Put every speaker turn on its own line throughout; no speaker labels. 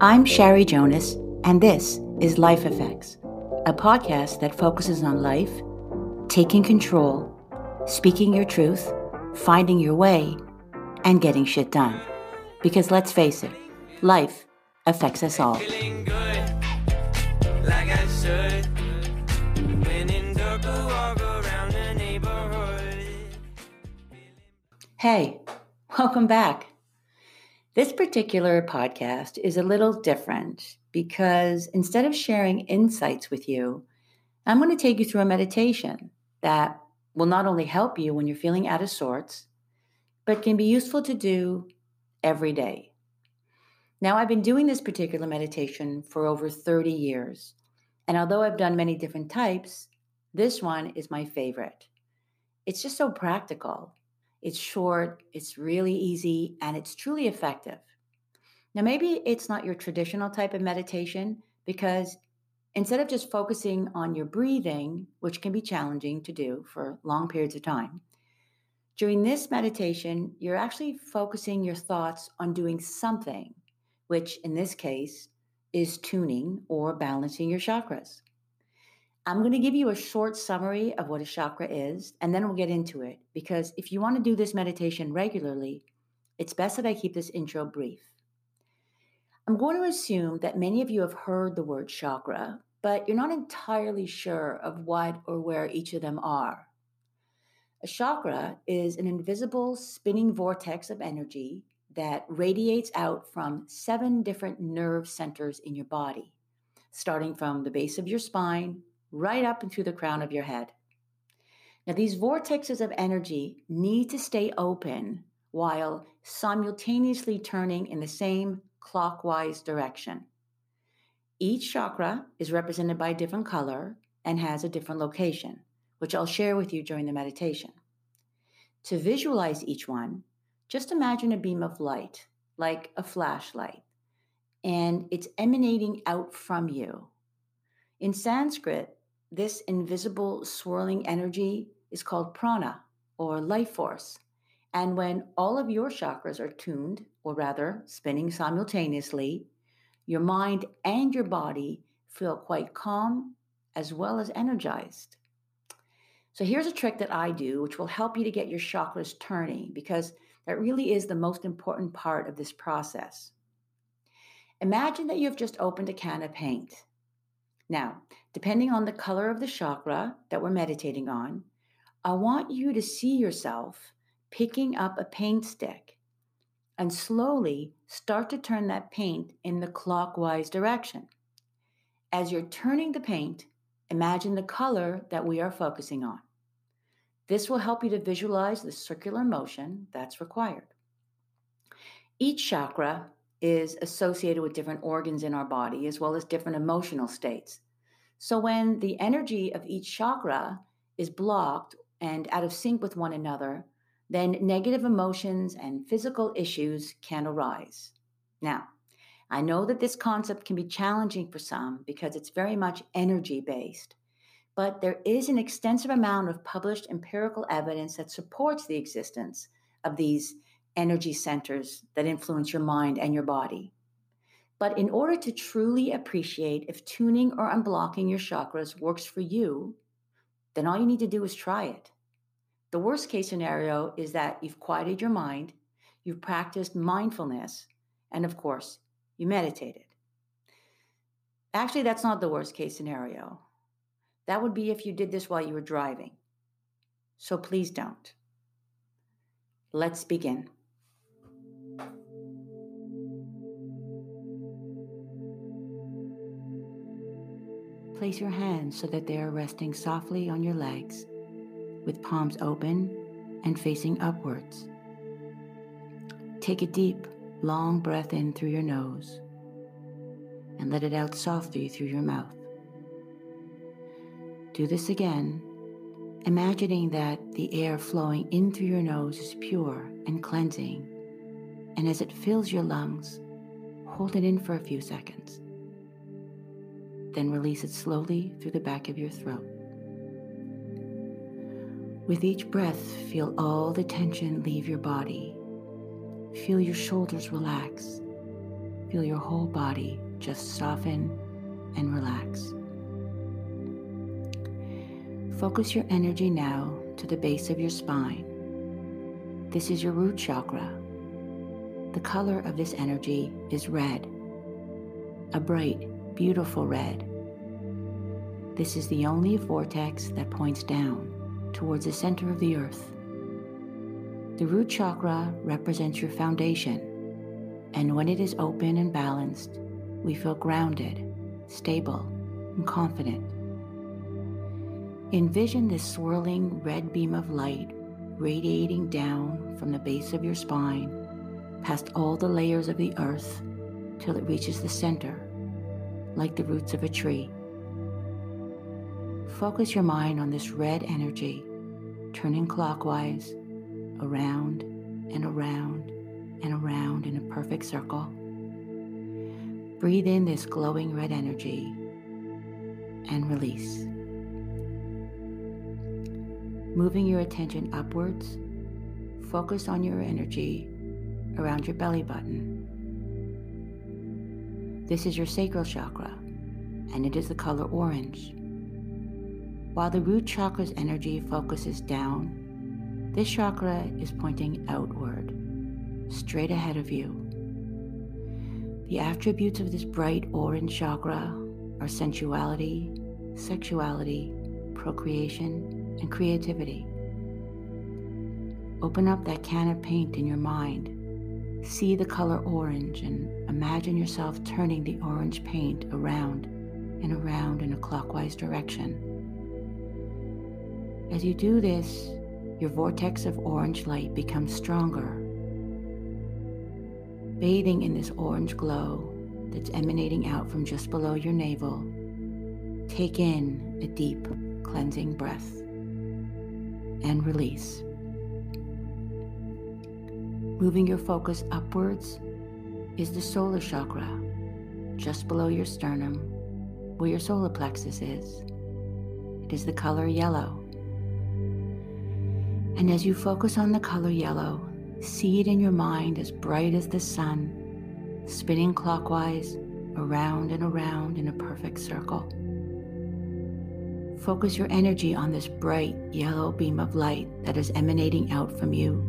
I'm Shari Jonas, and this is Life Effects, a podcast that focuses on life, taking control, speaking your truth, finding your way, and getting shit done. Because let's face it, life affects us all. Hey, welcome back. This particular podcast is a little different because instead of sharing insights with you, I'm going to take you through a meditation that will not only help you when you're feeling out of sorts, but can be useful to do every day. Now, I've been doing this particular meditation for over 30 years, and although I've done many different types, this one is my favorite. It's just so practical it's short, it's really easy, and it's truly effective. Now, maybe it's not your traditional type of meditation because instead of just focusing on your breathing, which can be challenging to do for long periods of time, during this meditation, you're actually focusing your thoughts on doing something, which in this case is tuning or balancing your chakras. I'm going to give you a short summary of what a chakra is, and then we'll get into it. Because if you want to do this meditation regularly, it's best that I keep this intro brief. I'm going to assume that many of you have heard the word chakra, but you're not entirely sure of what or where each of them are. A chakra is an invisible spinning vortex of energy that radiates out from seven different nerve centers in your body, starting from the base of your spine right up into the crown of your head. Now, these vortexes of energy need to stay open while simultaneously turning in the same clockwise direction. Each chakra is represented by a different color and has a different location, which I'll share with you during the meditation. To visualize each one, just imagine a beam of light, like a flashlight, and it's emanating out from you. In Sanskrit, this invisible swirling energy is called prana or life force. And when all of your chakras are tuned, or rather spinning simultaneously, your mind and your body feel quite calm as well as energized. So here's a trick that I do, which will help you to get your chakras turning because that really is the most important part of this process. Imagine that you've just opened a can of paint. Now, depending on the color of the chakra that we're meditating on, I want you to see yourself picking up a paint stick and slowly start to turn that paint in the clockwise direction. As you're turning the paint, imagine the color that we are focusing on. This will help you to visualize the circular motion that's required. Each chakra is associated with different organs in our body as well as different emotional states. So when the energy of each chakra is blocked and out of sync with one another, then negative emotions and physical issues can arise. Now, I know that this concept can be challenging for some because it's very much energy based, but there is an extensive amount of published empirical evidence that supports the existence of these energy centers that influence your mind and your body. But in order to truly appreciate if tuning or unblocking your chakras works for you, then all you need to do is try it. The worst case scenario is that you've quieted your mind, you've practiced mindfulness, and of course, you meditated. Actually, that's not the worst case scenario. That would be if you did this while you were driving. So please don't. Let's begin. Place your hands so that they are resting softly on your legs, with palms open and facing upwards. Take a deep, long breath in through your nose and let it out softly through your mouth. Do this again, imagining that the air flowing in through your nose is pure and cleansing, and as it fills your lungs, hold it in for a few seconds then release it slowly through the back of your throat. With each breath, feel all the tension leave your body. Feel your shoulders relax feel your whole body just soften and relax. Focus your energy now to the base of your spine. This is your root chakra. The color of this energy is red, a bright, beautiful red. This is the only vortex that points down towards the center of the earth. The root chakra represents your foundation, and when it is open and balanced, we feel grounded, stable, and confident. Envision this swirling red beam of light radiating down from the base of your spine, past all the layers of the earth, till it reaches the center, like the roots of a tree. Focus your mind on this red energy, turning clockwise, around and around and around in a perfect circle. Breathe in this glowing red energy and release. Moving your attention upwards, focus on your energy around your belly button. This is your sacral chakra, and it is the color orange. While the root chakra's energy focuses down, this chakra is pointing outward, straight ahead of you. The attributes of this bright orange chakra are sensuality, sexuality, procreation, and creativity. Open up that can of paint in your mind. See the color orange and imagine yourself turning the orange paint around and around in a clockwise direction. As you do this, your vortex of orange light becomes stronger. Bathing in this orange glow that's emanating out from just below your navel, take in a deep, cleansing breath and release. Moving your focus upwards is the solar chakra, just below your sternum, where your solar plexus is. It is the color yellow. And as you focus on the color yellow, see it in your mind as bright as the sun, spinning clockwise around and around in a perfect circle. Focus your energy on this bright yellow beam of light that is emanating out from you,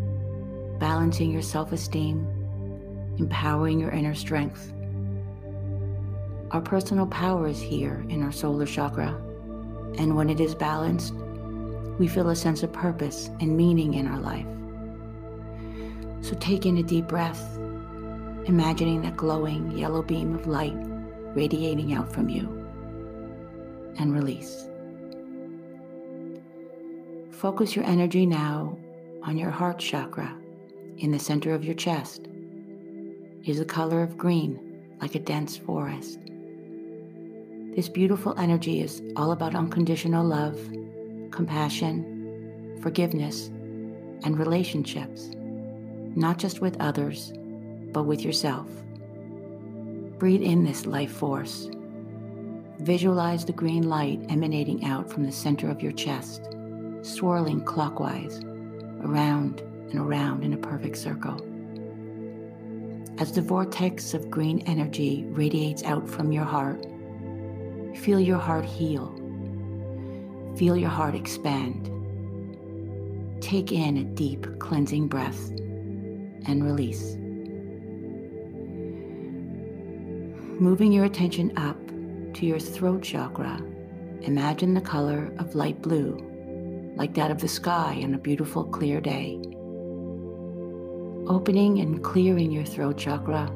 balancing your self esteem, empowering your inner strength. Our personal power is here in our solar chakra, and when it is balanced, we feel a sense of purpose and meaning in our life. So take in a deep breath, imagining that glowing yellow beam of light radiating out from you, and release. Focus your energy now on your heart chakra in the center of your chest. is the color of green, like a dense forest. This beautiful energy is all about unconditional love, compassion, forgiveness, and relationships, not just with others, but with yourself. Breathe in this life force. Visualize the green light emanating out from the center of your chest swirling clockwise, around and around in a perfect circle. As the vortex of green energy radiates out from your heart, feel your heart heal. Feel your heart expand. Take in a deep, cleansing breath and release. Moving your attention up to your throat chakra, imagine the color of light blue like that of the sky on a beautiful, clear day. Opening and clearing your throat chakra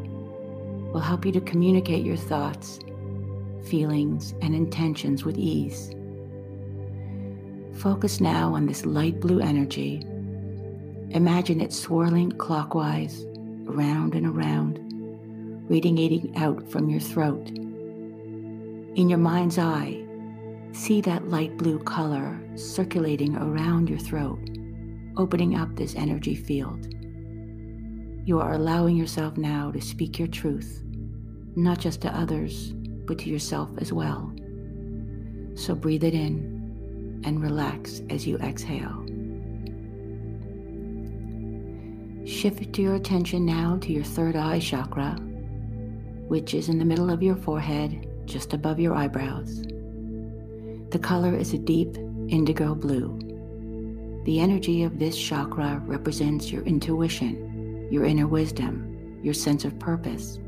will help you to communicate your thoughts, feelings, and intentions with ease. Focus now on this light blue energy. Imagine it swirling clockwise, around and around, radiating out from your throat. In your mind's eye, See that light blue color circulating around your throat, opening up this energy field. You are allowing yourself now to speak your truth, not just to others, but to yourself as well. So breathe it in and relax as you exhale. Shift your attention now to your third eye chakra. which is in the middle of your forehead, just above your eyebrows. The color is a deep indigo blue. The energy of this chakra represents your intuition, your inner wisdom, your sense of purpose.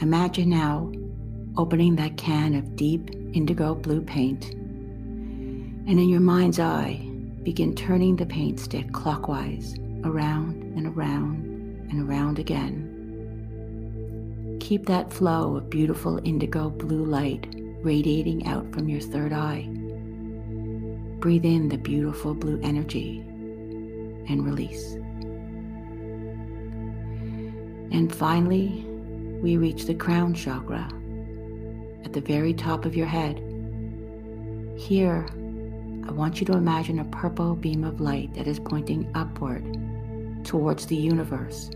Imagine now opening that can of deep indigo blue paint, and in your mind's eye, begin turning the paint stick clockwise, around and around and around again. Keep that flow of beautiful indigo blue light radiating out from your third eye. Breathe in the beautiful blue energy and release. And finally, we reach the crown chakra at the very top of your head. Here, I want you to imagine a purple beam of light that is pointing upward towards the universe,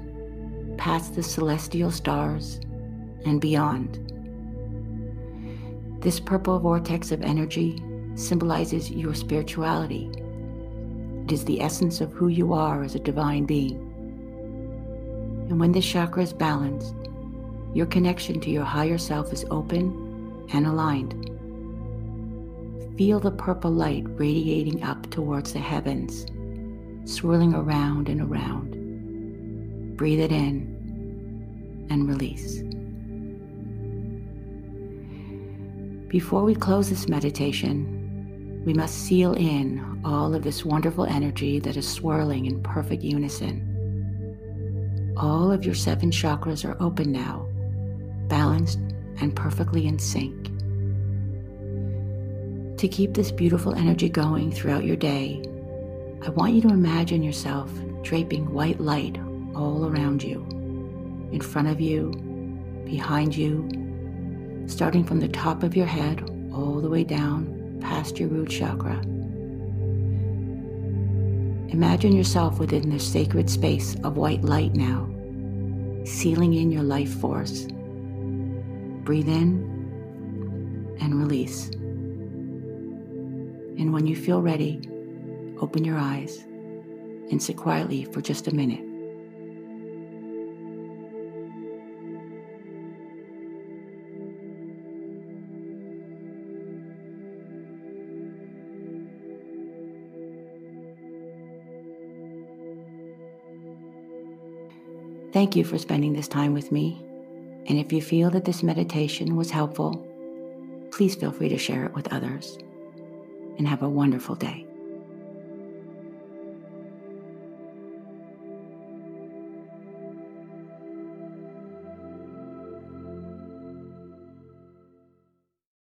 past the celestial stars, and beyond. This purple vortex of energy symbolizes your spirituality. It is the essence of who you are as a divine being. And when this chakra is balanced, your connection to your higher self is open and aligned. Feel the purple light radiating up towards the heavens, swirling around and around. Breathe it in and release. Before we close this meditation, we must seal in all of this wonderful energy that is swirling in perfect unison. All of your seven chakras are open now, balanced and perfectly in sync. To keep this beautiful energy going throughout your day, I want you to imagine yourself draping white light all around you, in front of you, behind you, starting from the top of your head all the way down past your root chakra. Imagine yourself within this sacred space of white light now, sealing in your life force. Breathe in and release. And when you feel ready, open your eyes and sit quietly for just a minute. Thank you for spending this time with me. And if you feel that this meditation was helpful, please feel free to share it with others. And have a wonderful day.